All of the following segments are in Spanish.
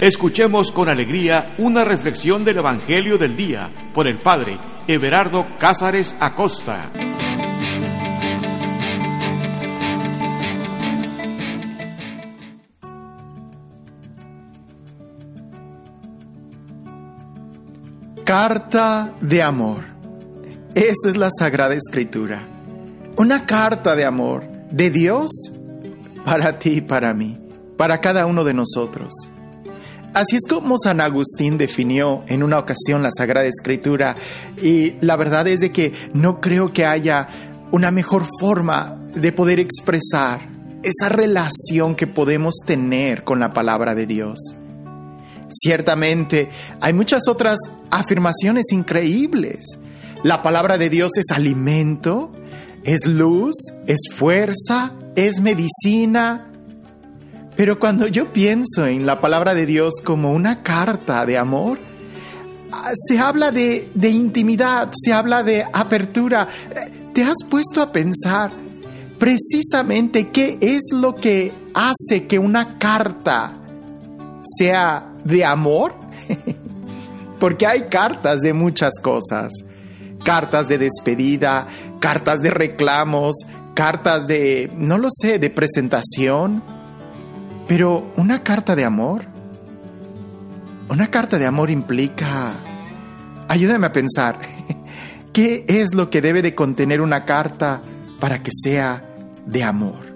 Escuchemos con alegría una reflexión del Evangelio del Día por el Padre Everardo Cázares Acosta. Carta de amor. Eso es la Sagrada Escritura. Una carta de amor de Dios para ti y para mí, para cada uno de nosotros. Así es como San Agustín definió en una ocasión la Sagrada Escritura y la verdad es de que no creo que haya una mejor forma de poder expresar esa relación que podemos tener con la palabra de Dios. Ciertamente hay muchas otras afirmaciones increíbles. La palabra de Dios es alimento, es luz, es fuerza, es medicina, pero cuando yo pienso en la palabra de Dios como una carta de amor, ah, se habla de, intimidad, se habla de apertura. ¿Te has puesto a pensar precisamente qué es lo que hace que una carta sea de amor? Porque hay cartas de muchas cosas. Cartas de despedida, cartas de reclamos, cartas de, no lo sé, de presentación pero una carta de amor, una carta de amor implica, ayúdame a pensar, ¿qué es lo que debe de contener una carta para que sea de amor?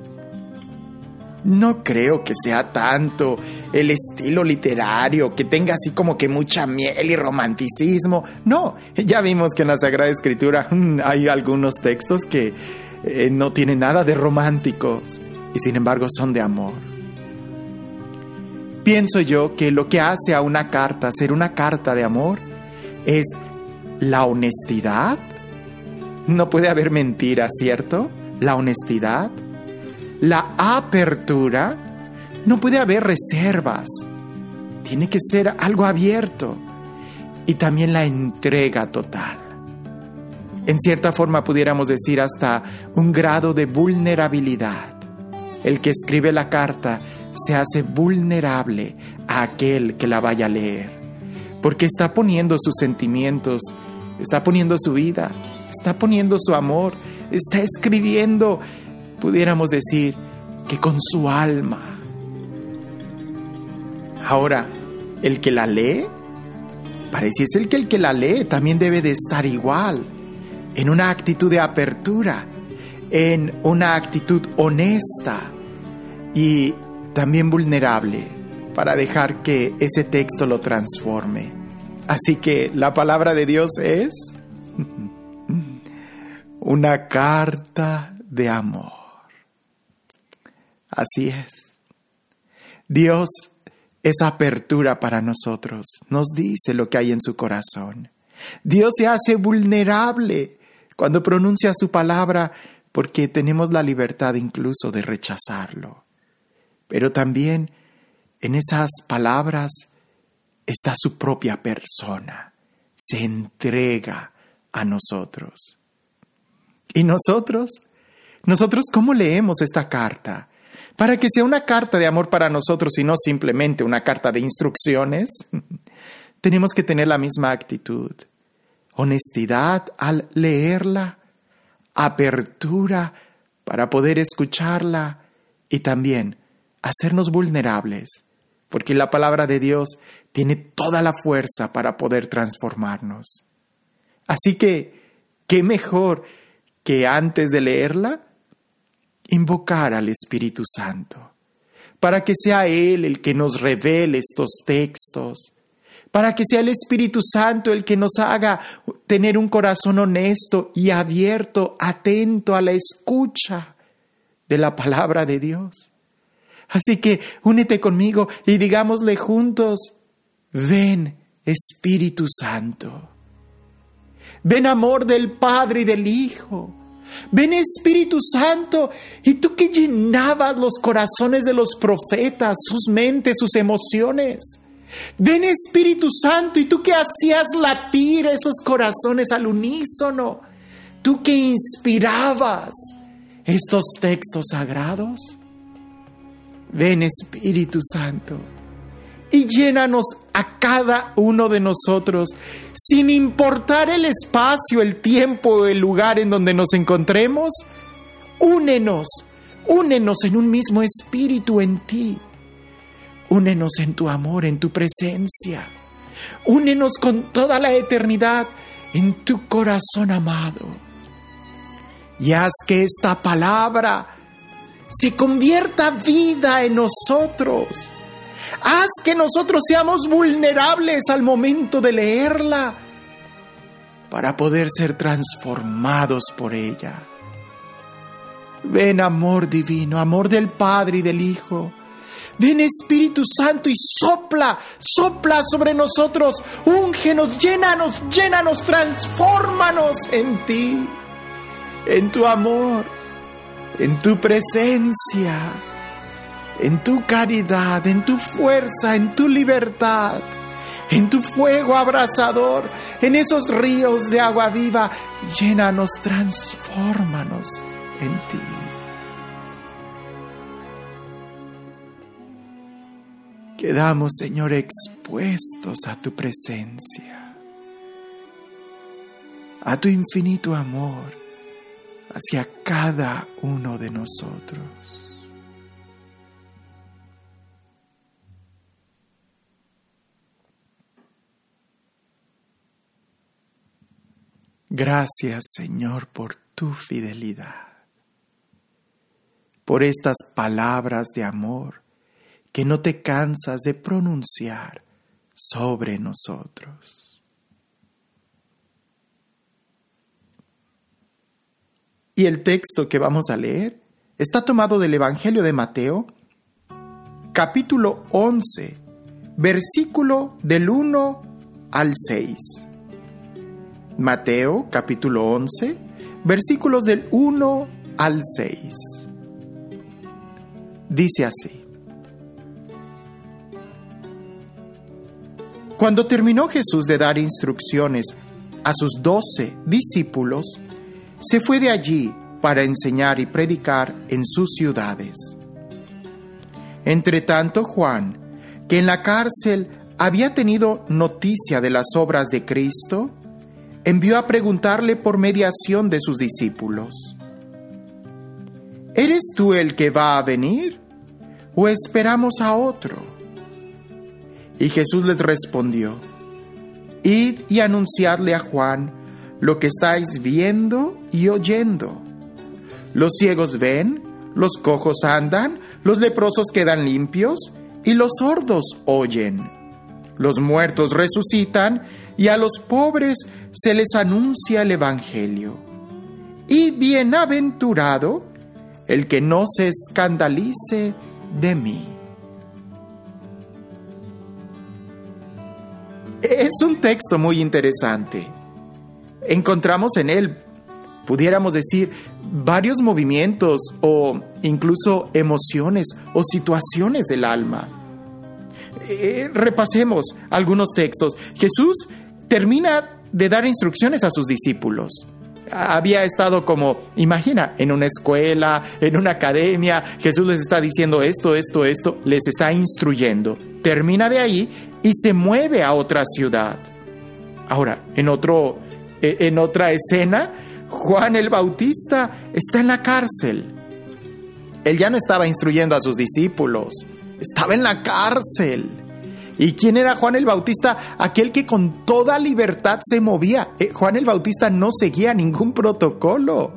No creo que sea tanto el estilo literario, que tenga así como que mucha miel y romanticismo. No, ya vimos que en la Sagrada Escritura mm, hay algunos textos que eh, no tienen nada de románticos y sin embargo son de amor. Pienso yo que lo que hace a una carta ser una carta de amor es la honestidad. No puede haber mentira, ¿cierto? La honestidad. La apertura. No puede haber reservas. Tiene que ser algo abierto. Y también la entrega total. En cierta forma pudiéramos decir hasta un grado de vulnerabilidad. El que escribe la carta se hace vulnerable a aquel que la vaya a leer, porque está poniendo sus sentimientos, está poniendo su vida, está poniendo su amor, está escribiendo, pudiéramos decir, que con su alma. Ahora, el que la lee, pareciese el que el que la lee también debe de estar igual, en una actitud de apertura, en una actitud honesta y también vulnerable para dejar que ese texto lo transforme. Así que la palabra de Dios es una carta de amor. Así es. Dios es apertura para nosotros, nos dice lo que hay en su corazón. Dios se hace vulnerable cuando pronuncia su palabra porque tenemos la libertad incluso de rechazarlo. Pero también en esas palabras está su propia persona. Se entrega a nosotros. ¿Y nosotros? ¿Nosotros cómo leemos esta carta? Para que sea una carta de amor para nosotros y no simplemente una carta de instrucciones, tenemos que tener la misma actitud. Honestidad al leerla, apertura para poder escucharla y también hacernos vulnerables, porque la palabra de Dios tiene toda la fuerza para poder transformarnos. Así que, ¿qué mejor que antes de leerla, invocar al Espíritu Santo, para que sea Él el que nos revele estos textos, para que sea el Espíritu Santo el que nos haga tener un corazón honesto y abierto, atento a la escucha de la palabra de Dios. Así que únete conmigo y digámosle juntos, ven Espíritu Santo. Ven amor del Padre y del Hijo. Ven Espíritu Santo. Y tú que llenabas los corazones de los profetas, sus mentes, sus emociones. Ven Espíritu Santo y tú que hacías latir esos corazones al unísono. Tú que inspirabas estos textos sagrados. Ven Espíritu Santo y llénanos a cada uno de nosotros, sin importar el espacio, el tiempo, el lugar en donde nos encontremos. Únenos, únenos en un mismo espíritu en ti. Únenos en tu amor, en tu presencia. Únenos con toda la eternidad en tu corazón amado. Y haz que esta palabra se convierta vida en nosotros. Haz que nosotros seamos vulnerables al momento de leerla para poder ser transformados por ella. Ven amor divino, amor del Padre y del Hijo. Ven Espíritu Santo y sopla, sopla sobre nosotros, úngenos, llénanos, llénanos, transfórmanos en ti, en tu amor, en tu presencia, en tu caridad, en tu fuerza, en tu libertad, en tu fuego abrasador, en esos ríos de agua viva, llénanos, transfórmanos en ti. Quedamos, Señor, expuestos a tu presencia, a tu infinito amor hacia cada uno de nosotros. Gracias, Señor, por tu fidelidad, por estas palabras de amor que no te cansas de pronunciar sobre nosotros. Y el texto que vamos a leer está tomado del Evangelio de Mateo, capítulo 11, versículo del 1 al 6. Mateo, capítulo 11, versículos del 1 al 6. Dice así. Cuando terminó Jesús de dar instrucciones a sus doce discípulos, se fue de allí para enseñar y predicar en sus ciudades. Entretanto Juan, que en la cárcel había tenido noticia de las obras de Cristo, envió a preguntarle por mediación de sus discípulos, ¿Eres tú el que va a venir o esperamos a otro? Y Jesús les respondió, Id y anunciadle a Juan lo que estáis viendo y oyendo. Los ciegos ven, los cojos andan, los leprosos quedan limpios y los sordos oyen. Los muertos resucitan y a los pobres se les anuncia el Evangelio. Y bienaventurado el que no se escandalice de mí. Es un texto muy interesante. Encontramos en él, pudiéramos decir, varios movimientos o incluso emociones o situaciones del alma. Eh, repasemos algunos textos. Jesús termina de dar instrucciones a sus discípulos. Había estado como, imagina, en una escuela, en una academia, Jesús les está diciendo esto, esto, esto, les está instruyendo. Termina de ahí y se mueve a otra ciudad. Ahora, en, otro, en otra escena, Juan el Bautista está en la cárcel. Él ya no estaba instruyendo a sus discípulos, estaba en la cárcel. ¿Y quién era Juan el Bautista? Aquel que con toda libertad se movía. Eh, Juan el Bautista no seguía ningún protocolo.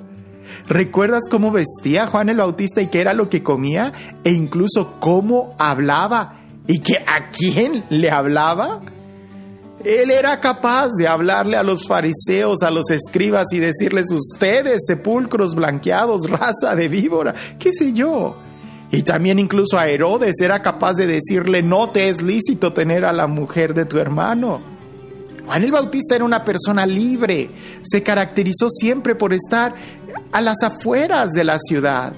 ¿Recuerdas cómo vestía Juan el Bautista y qué era lo que comía? E incluso cómo hablaba ¿Y que a quién le hablaba? Él era capaz de hablarle a los fariseos, a los escribas y decirles ustedes, sepulcros blanqueados, raza de víbora, qué sé yo. Y también incluso a Herodes era capaz de decirle no te es lícito tener a la mujer de tu hermano. Juan el Bautista era una persona libre, se caracterizó siempre por estar a las afueras de la ciudad.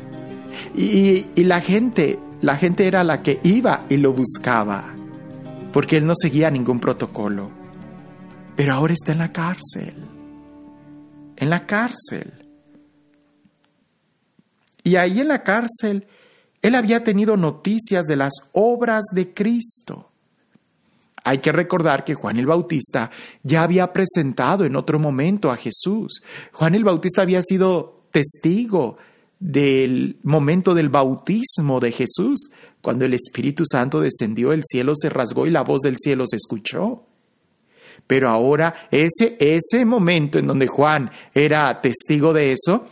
Y, y la gente la gente era la que iba y lo buscaba, porque él no seguía ningún protocolo. Pero ahora está en la cárcel, en la cárcel. Y ahí en la cárcel, él había tenido noticias de las obras de Cristo. Hay que recordar que Juan el Bautista ya había presentado en otro momento a Jesús. Juan el Bautista había sido testigo del momento del bautismo de Jesús, cuando el Espíritu Santo descendió, el cielo se rasgó y la voz del cielo se escuchó. Pero ahora ese, ese momento en donde Juan era testigo de eso,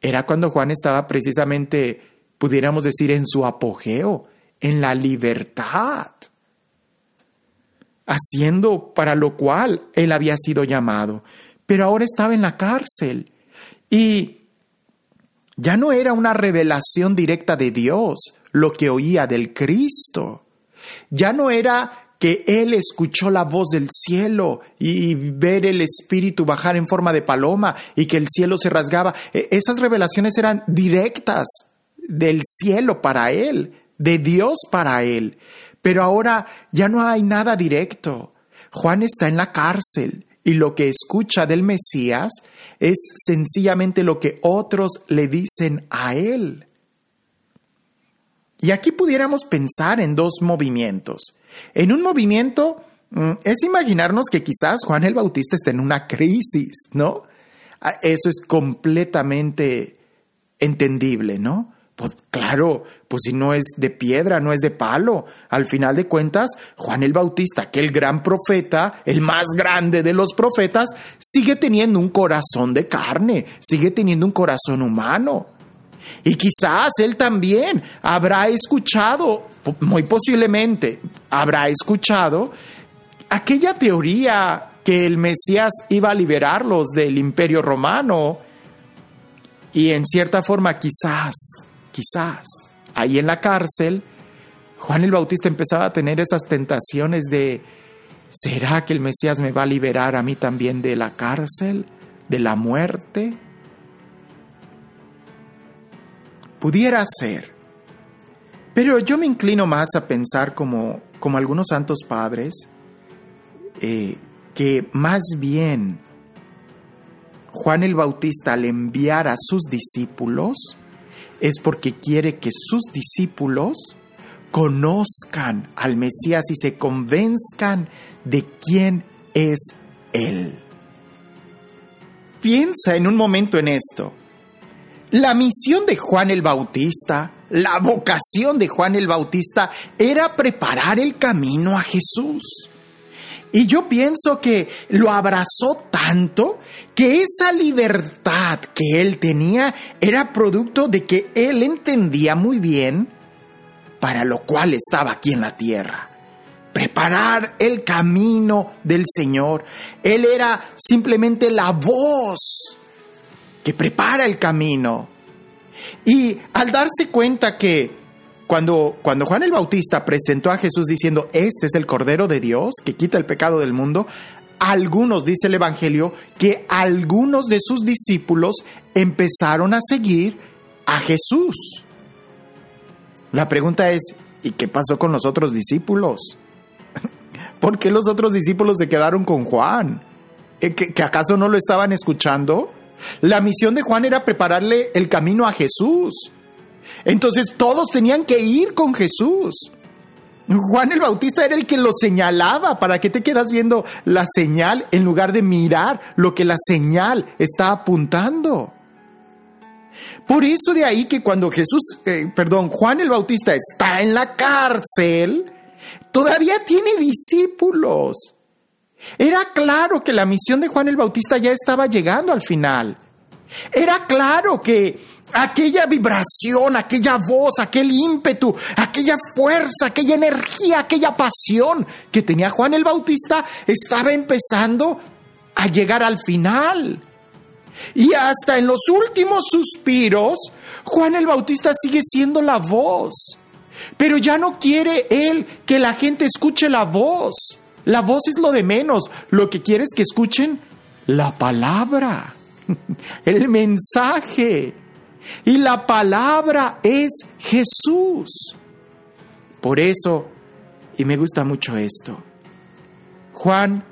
era cuando Juan estaba precisamente, pudiéramos decir, en su apogeo, en la libertad, haciendo para lo cual él había sido llamado. Pero ahora estaba en la cárcel y ya no era una revelación directa de Dios lo que oía del Cristo. Ya no era que él escuchó la voz del cielo y ver el Espíritu bajar en forma de paloma y que el cielo se rasgaba. E, esas revelaciones eran directas del cielo para él, de Dios para él. Pero ahora ya no hay nada directo. Juan está en la cárcel y lo que escucha del Mesías es sencillamente lo que otros le dicen a él. Y aquí pudiéramos pensar en dos movimientos. En un movimiento mm, es imaginarnos que quizás Juan el Bautista esté en una crisis, ¿no? Ah, eso es completamente entendible, ¿no? Pues claro, pues si no es de piedra, no es de palo. Al final de cuentas, Juan el Bautista, aquel gran profeta, el más grande de los profetas, sigue teniendo un corazón de carne, sigue teniendo un corazón humano. Y quizás él también habrá escuchado, muy posiblemente habrá escuchado, aquella teoría que el Mesías iba a liberarlos del imperio romano. Y en cierta forma quizás, quizás, ahí en la cárcel, Juan el Bautista empezaba a tener esas tentaciones de, ¿será que el Mesías me va a liberar a mí también de la cárcel, de la muerte? Pudiera ser. Pero yo me inclino más a pensar como, como algunos santos padres, eh, que más bien Juan el Bautista al enviar a sus discípulos es porque quiere que sus discípulos conozcan al Mesías y se convenzcan de quién es Él. Piensa en un momento en esto. La misión de Juan el Bautista, la vocación de Juan el Bautista era preparar el camino a Jesús. Y yo pienso que lo abrazó tanto que esa libertad que él tenía era producto de que él entendía muy bien para lo cual estaba aquí en la tierra. Preparar el camino del Señor. Él era simplemente la voz que prepara el camino. Y al darse cuenta que cuando, cuando Juan el Bautista presentó a Jesús diciendo, este es el Cordero de Dios que quita el pecado del mundo, algunos, dice el Evangelio, que algunos de sus discípulos empezaron a seguir a Jesús. La pregunta es, ¿y qué pasó con los otros discípulos? ¿Por qué los otros discípulos se quedaron con Juan? ¿Que, acaso no lo estaban escuchando? La misión de Juan era prepararle el camino a Jesús. Entonces todos tenían que ir con Jesús. Juan el Bautista era el que lo señalaba. ¿Para qué te quedas viendo la señal en lugar de mirar lo que la señal está apuntando? Por eso de ahí que cuando Jesús, eh, perdón, Juan el Bautista está en la cárcel, todavía tiene discípulos. Era claro que la misión de Juan el Bautista ya estaba llegando al final. Era claro que aquella vibración, aquella voz, aquel ímpetu, aquella fuerza, aquella energía, aquella pasión que tenía Juan el Bautista estaba empezando a llegar al final. Y hasta en los últimos suspiros, Juan el Bautista sigue siendo la voz. Pero ya no quiere él que la gente escuche la voz. La voz es lo de menos. Lo que quiere es que escuchen la palabra, el mensaje. Y la palabra es Jesús. Por eso, y me gusta mucho esto, Juan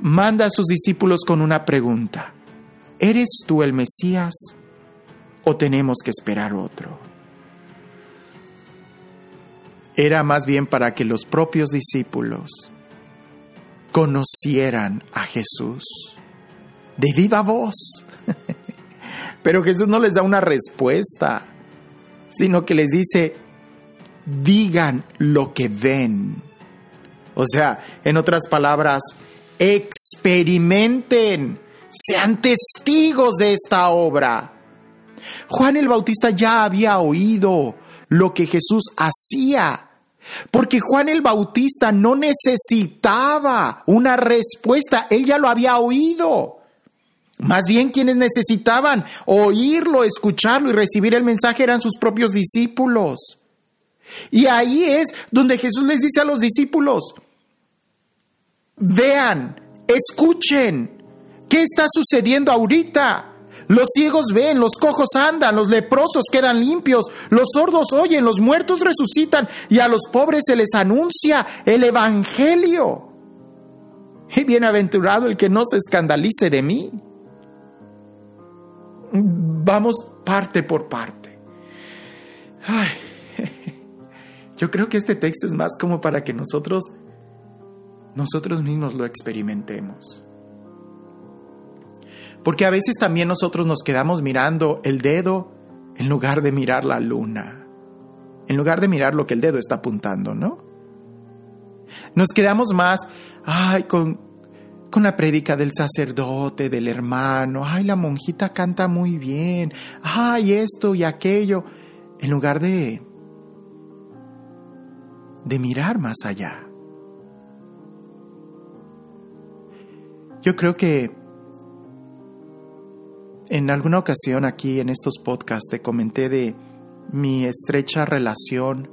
manda a sus discípulos con una pregunta. ¿Eres tú el Mesías o tenemos que esperar otro? Era más bien para que los propios discípulos conocieran a Jesús de viva voz. Pero Jesús no les da una respuesta, sino que les dice, digan lo que ven. O sea, en otras palabras, experimenten, sean testigos de esta obra. Juan el Bautista ya había oído lo que Jesús hacía, porque Juan el Bautista no necesitaba una respuesta, él ya lo había oído. Más bien quienes necesitaban oírlo, escucharlo y recibir el mensaje eran sus propios discípulos. Y ahí es donde Jesús les dice a los discípulos, vean, escuchen, ¿qué está sucediendo ahorita? Los ciegos ven, los cojos andan, los leprosos quedan limpios, los sordos oyen, los muertos resucitan y a los pobres se les anuncia el Evangelio. Y bienaventurado el que no se escandalice de mí. Vamos parte por parte. Ay, yo creo que este texto es más como para que nosotros, nosotros mismos lo experimentemos. Porque a veces también nosotros nos quedamos mirando el dedo en lugar de mirar la luna, en lugar de mirar lo que el dedo está apuntando, ¿no? Nos quedamos más, ay, con, con la prédica del sacerdote, del hermano, ay, la monjita canta muy bien, ay, esto y aquello, en lugar de, de mirar más allá. Yo creo que en alguna ocasión aquí en estos podcasts te comenté de mi estrecha relación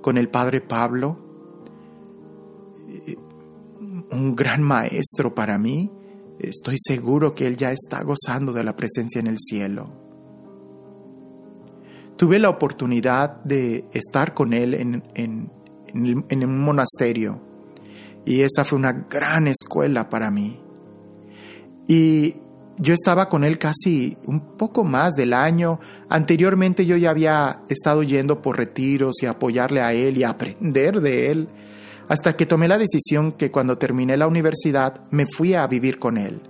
con el Padre Pablo, un gran maestro para mí. Estoy seguro que Él ya está gozando de la presencia en el cielo. Tuve la oportunidad de estar con Él en, en un monasterio y esa fue una gran escuela para mí. Y yo estaba con él casi un poco más del año. Anteriormente yo ya había estado yendo por retiros y apoyarle a él y aprender de él hasta que tomé la decisión que cuando terminé la universidad me fui a vivir con él.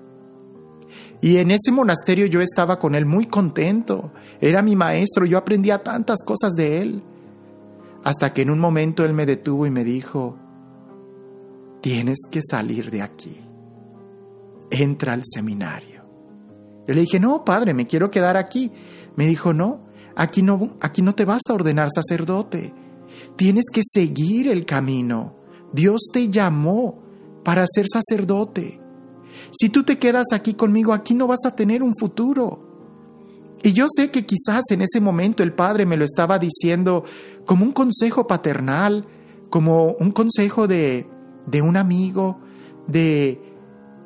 Y en ese monasterio yo estaba con él muy contento, era mi maestro, yo aprendía tantas cosas de él, hasta que en un momento él me detuvo y me dijo, tienes que salir de aquí, entra al seminario. Yo le dije, no, padre, me quiero quedar aquí. Me dijo, no, aquí no, aquí no te vas a ordenar sacerdote, tienes que seguir el camino. Dios te llamó para ser sacerdote. Si tú te quedas aquí conmigo, aquí no vas a tener un futuro. Y yo sé que quizás en ese momento el Padre me lo estaba diciendo como un consejo paternal, como un consejo de, de un amigo, de...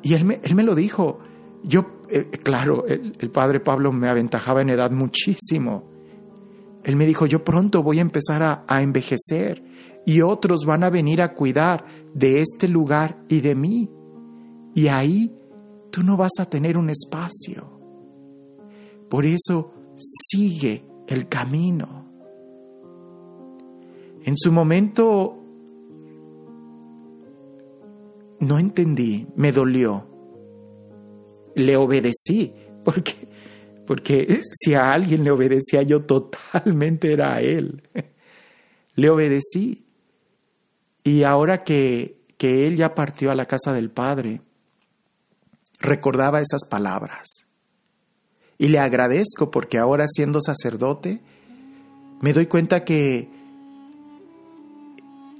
Y él me, él me lo dijo. Yo, eh, claro, el, Padre Pablo me aventajaba en edad muchísimo. Él me dijo, yo pronto voy a empezar a envejecer y otros van a venir a cuidar de este lugar y de mí. Y ahí tú no vas a tener un espacio. Por eso sigue el camino. En su momento no entendí, me dolió. Le obedecí, porque, porque si a alguien le obedecía yo totalmente era a él. Le obedecí. Y ahora que, que él ya partió a la casa del Padre, recordaba esas palabras. Y le agradezco porque ahora siendo sacerdote, me doy cuenta que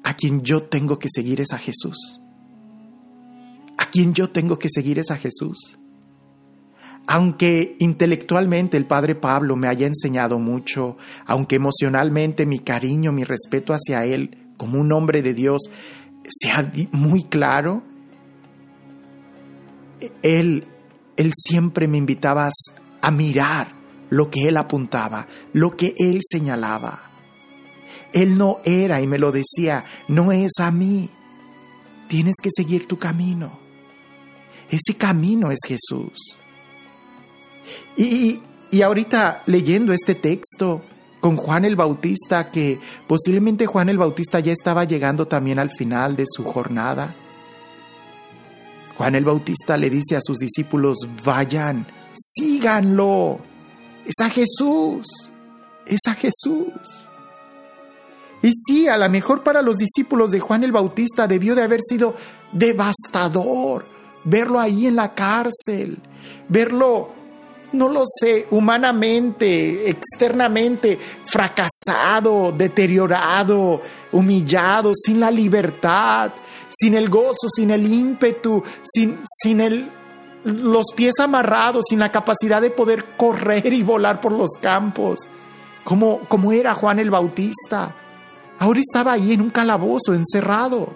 a quien yo tengo que seguir es a Jesús. A quien yo tengo que seguir es a Jesús. Aunque intelectualmente el Padre Pablo me haya enseñado mucho, aunque emocionalmente mi cariño, mi respeto hacia Él como un hombre de Dios sea muy claro, él, él siempre me invitaba a mirar lo que él apuntaba, lo que él señalaba. Él no era, y me lo decía, no es a mí. Tienes que seguir tu camino. Ese camino es Jesús. Y, y ahorita leyendo este texto, con Juan el Bautista, que posiblemente Juan el Bautista ya estaba llegando también al final de su jornada. Juan el Bautista le dice a sus discípulos, vayan, síganlo. Es a Jesús, es a Jesús. Y sí, a lo mejor para los discípulos de Juan el Bautista debió de haber sido devastador verlo ahí en la cárcel, verlo, no lo sé, humanamente, externamente, fracasado, deteriorado, humillado, sin la libertad, sin el gozo, sin el ímpetu, sin, sin el, los pies amarrados, sin la capacidad de poder correr y volar por los campos, como, como era Juan el Bautista. Ahora estaba ahí en un calabozo, encerrado.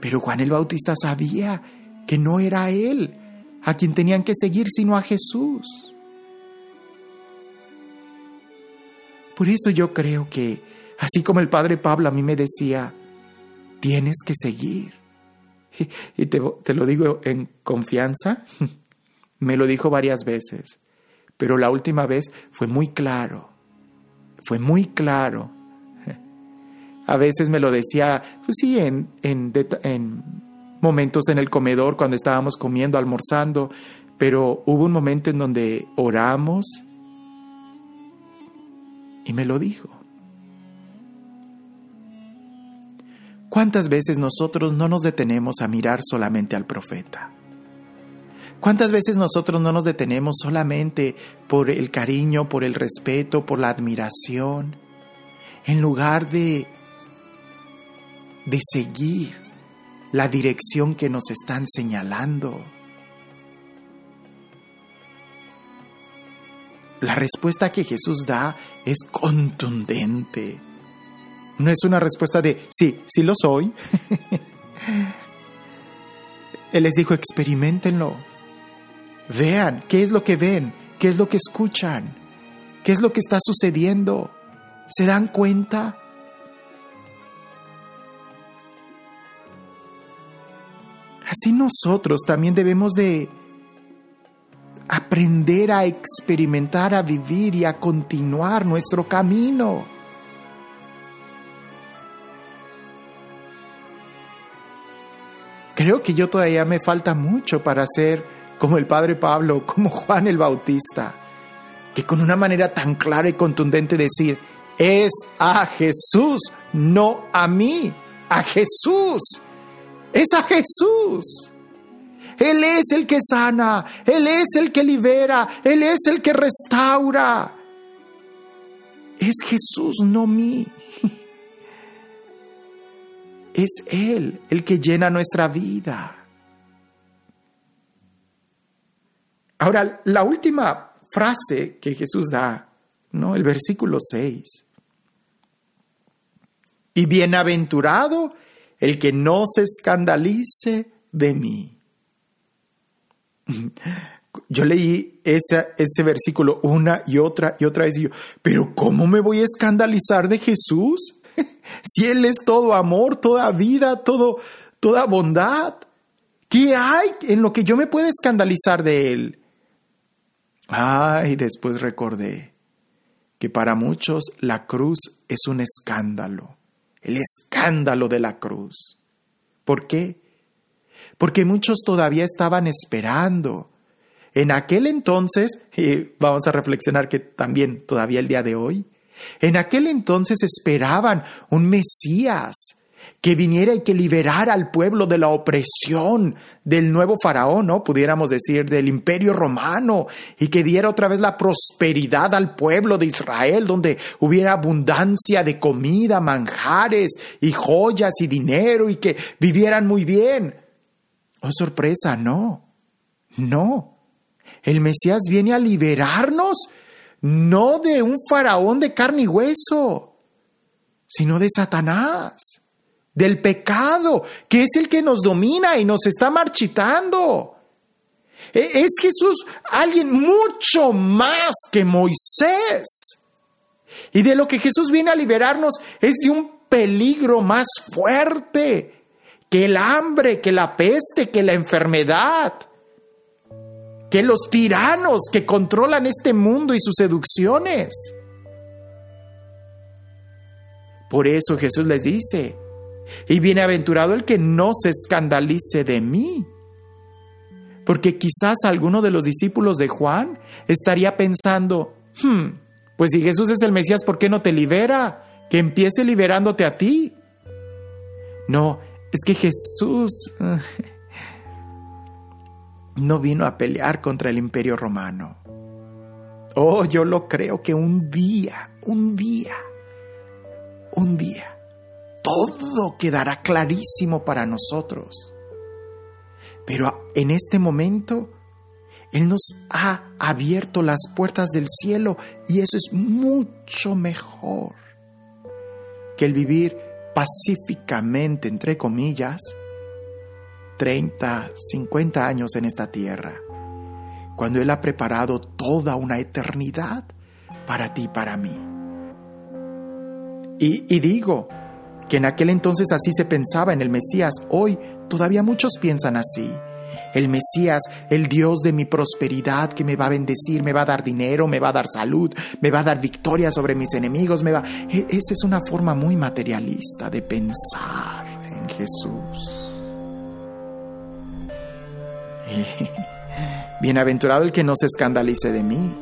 Pero Juan el Bautista sabía que no era él a quien tenían que seguir, sino a Jesús. Por eso yo creo que, así como el Padre Pablo a mí me decía, tienes que seguir. Y te, te lo digo en confianza, me lo dijo varias veces, pero la última vez fue muy claro, fue muy claro a veces me lo decía, pues sí, en, en, momentos en el comedor, cuando estábamos comiendo, almorzando, pero hubo un momento en donde oramos y me lo dijo. ¿Cuántas veces nosotros no nos detenemos a mirar solamente al profeta? ¿Cuántas veces nosotros no nos detenemos solamente por el cariño, por el respeto, por la admiración, en lugar de de seguir la dirección que nos están señalando. La respuesta que Jesús da es contundente. No es una respuesta de, sí, sí lo soy. Él les dijo, experimentenlo. Vean qué es lo que ven, qué es lo que escuchan, qué es lo que está sucediendo. ¿Se dan cuenta? Así nosotros también debemos de aprender a experimentar, a vivir y a continuar nuestro camino. Creo que yo todavía me falta mucho para ser como el Padre Pablo, como Juan el Bautista, que con una manera tan clara y contundente decir, es a Jesús, no a mí, a Jesús es a Jesús. Él es el que sana, Él es el que libera, Él es el que restaura. Es Jesús, no mí. Es Él el que llena nuestra vida. Ahora, la última frase que Jesús da, ¿no? El versículo 6. Y bienaventurado el que no se escandalice de mí. Yo leí ese, ese versículo una y otra y otra vez y yo, pero ¿cómo me voy a escandalizar de Jesús? si Él es todo amor, toda vida, todo, toda bondad. ¿Qué hay en lo que yo me pueda escandalizar de Él? Ay, después recordé que para muchos la cruz es un escándalo el escándalo de la cruz. ¿Por qué? Porque muchos todavía estaban esperando. En aquel entonces, y vamos a reflexionar que también todavía el día de hoy, en aquel entonces esperaban un Mesías, que viniera y que liberara al pueblo de la opresión del nuevo faraón, ¿no? Pudiéramos decir, del imperio romano, y que diera otra vez la prosperidad al pueblo de Israel, donde hubiera abundancia de comida, manjares y joyas y dinero, y que vivieran muy bien. Oh, sorpresa, no, no. El Mesías viene a liberarnos no de un faraón de carne y hueso, sino de Satanás del pecado, que es el que nos domina y nos está marchitando. E, es Jesús alguien mucho más que Moisés. Y de lo que Jesús viene a liberarnos es de un peligro más fuerte que el hambre, que la peste, que la enfermedad, que los tiranos que controlan este mundo y sus seducciones. Por eso Jesús les dice, Y bienaventurado el que no se escandalice de mí. Porque quizás alguno de los discípulos de Juan estaría pensando, hmm, pues si Jesús es el Mesías, ¿por qué no te libera? Que empiece liberándote a ti. No, es que Jesús no vino a pelear contra el imperio romano. Oh, yo lo creo que un día, un día, un día, todo quedará clarísimo para nosotros. Pero en este momento, Él nos ha abierto las puertas del cielo y eso es mucho mejor que el vivir pacíficamente, entre comillas, 30, 50 años en esta tierra, cuando Él ha preparado toda una eternidad para ti y para mí. Y, y digo, que en aquel entonces así se pensaba en el Mesías, hoy todavía muchos piensan así. El Mesías, el Dios de mi prosperidad que me va a bendecir, me va a dar dinero, me va a dar salud, me va a dar victoria sobre mis enemigos, me va... E, esa es una forma muy materialista de pensar en Jesús. Bienaventurado el que no se escandalice de mí.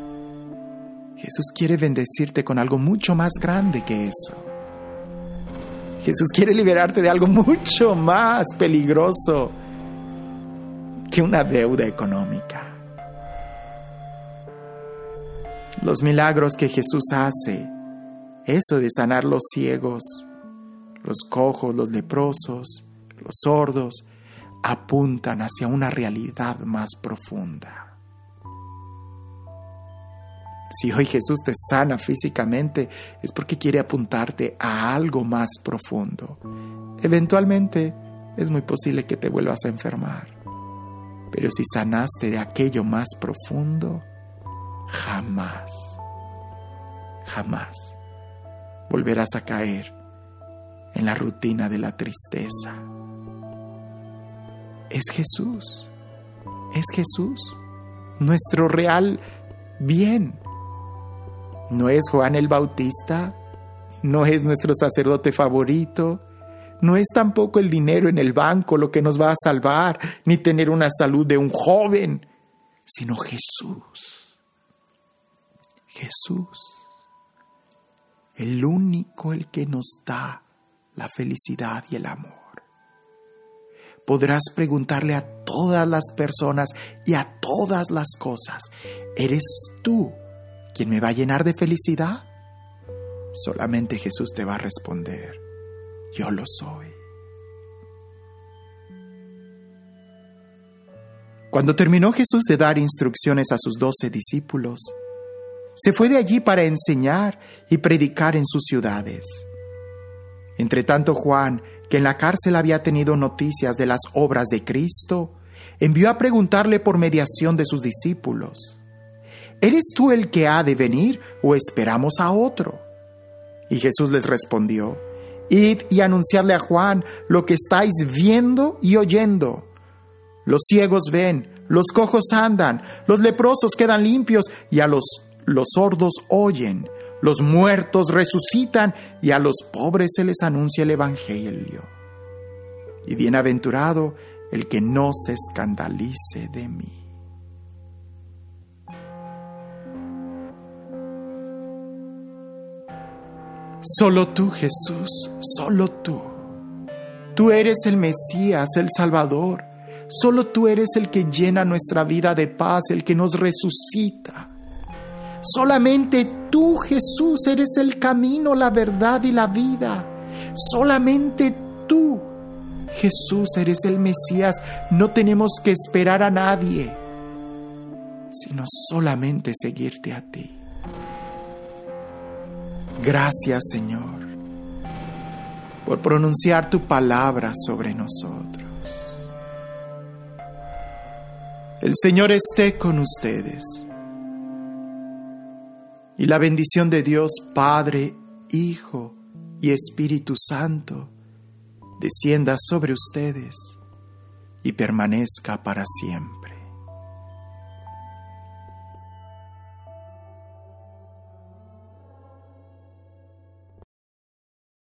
Jesús quiere bendecirte con algo mucho más grande que eso. Jesús quiere liberarte de algo mucho más peligroso que una deuda económica. Los milagros que Jesús hace, eso de sanar los ciegos, los cojos, los leprosos, los sordos, apuntan hacia una realidad más profunda. Si hoy Jesús te sana físicamente es porque quiere apuntarte a algo más profundo. Eventualmente es muy posible que te vuelvas a enfermar. Pero si sanaste de aquello más profundo, jamás, jamás volverás a caer en la rutina de la tristeza. Es Jesús, es Jesús, nuestro real bien, no es Juan el Bautista, no es nuestro sacerdote favorito, no es tampoco el dinero en el banco lo que nos va a salvar, ni tener una salud de un joven, sino Jesús. Jesús, el único el que nos da la felicidad y el amor. Podrás preguntarle a todas las personas y a todas las cosas, ¿eres tú ¿Quién me va a llenar de felicidad? Solamente Jesús te va a responder, yo lo soy. Cuando terminó Jesús de dar instrucciones a sus doce discípulos, se fue de allí para enseñar y predicar en sus ciudades. Entre tanto Juan, que en la cárcel había tenido noticias de las obras de Cristo, envió a preguntarle por mediación de sus discípulos, ¿Eres tú el que ha de venir o esperamos a otro? Y Jesús les respondió, Id y anunciadle a Juan lo que estáis viendo y oyendo. Los ciegos ven, los cojos andan, los leprosos quedan limpios y a los, los sordos oyen, los muertos resucitan y a los pobres se les anuncia el Evangelio. Y bienaventurado el que no se escandalice de mí. Solo tú, Jesús, solo tú. Tú eres el Mesías, el Salvador. Solo tú eres el que llena nuestra vida de paz, el que nos resucita. Solamente tú, Jesús, eres el camino, la verdad y la vida. Solamente tú, Jesús, eres el Mesías. No tenemos que esperar a nadie, sino solamente seguirte a ti. Gracias Señor por pronunciar tu palabra sobre nosotros. El Señor esté con ustedes. Y la bendición de Dios Padre, Hijo y Espíritu Santo descienda sobre ustedes y permanezca para siempre.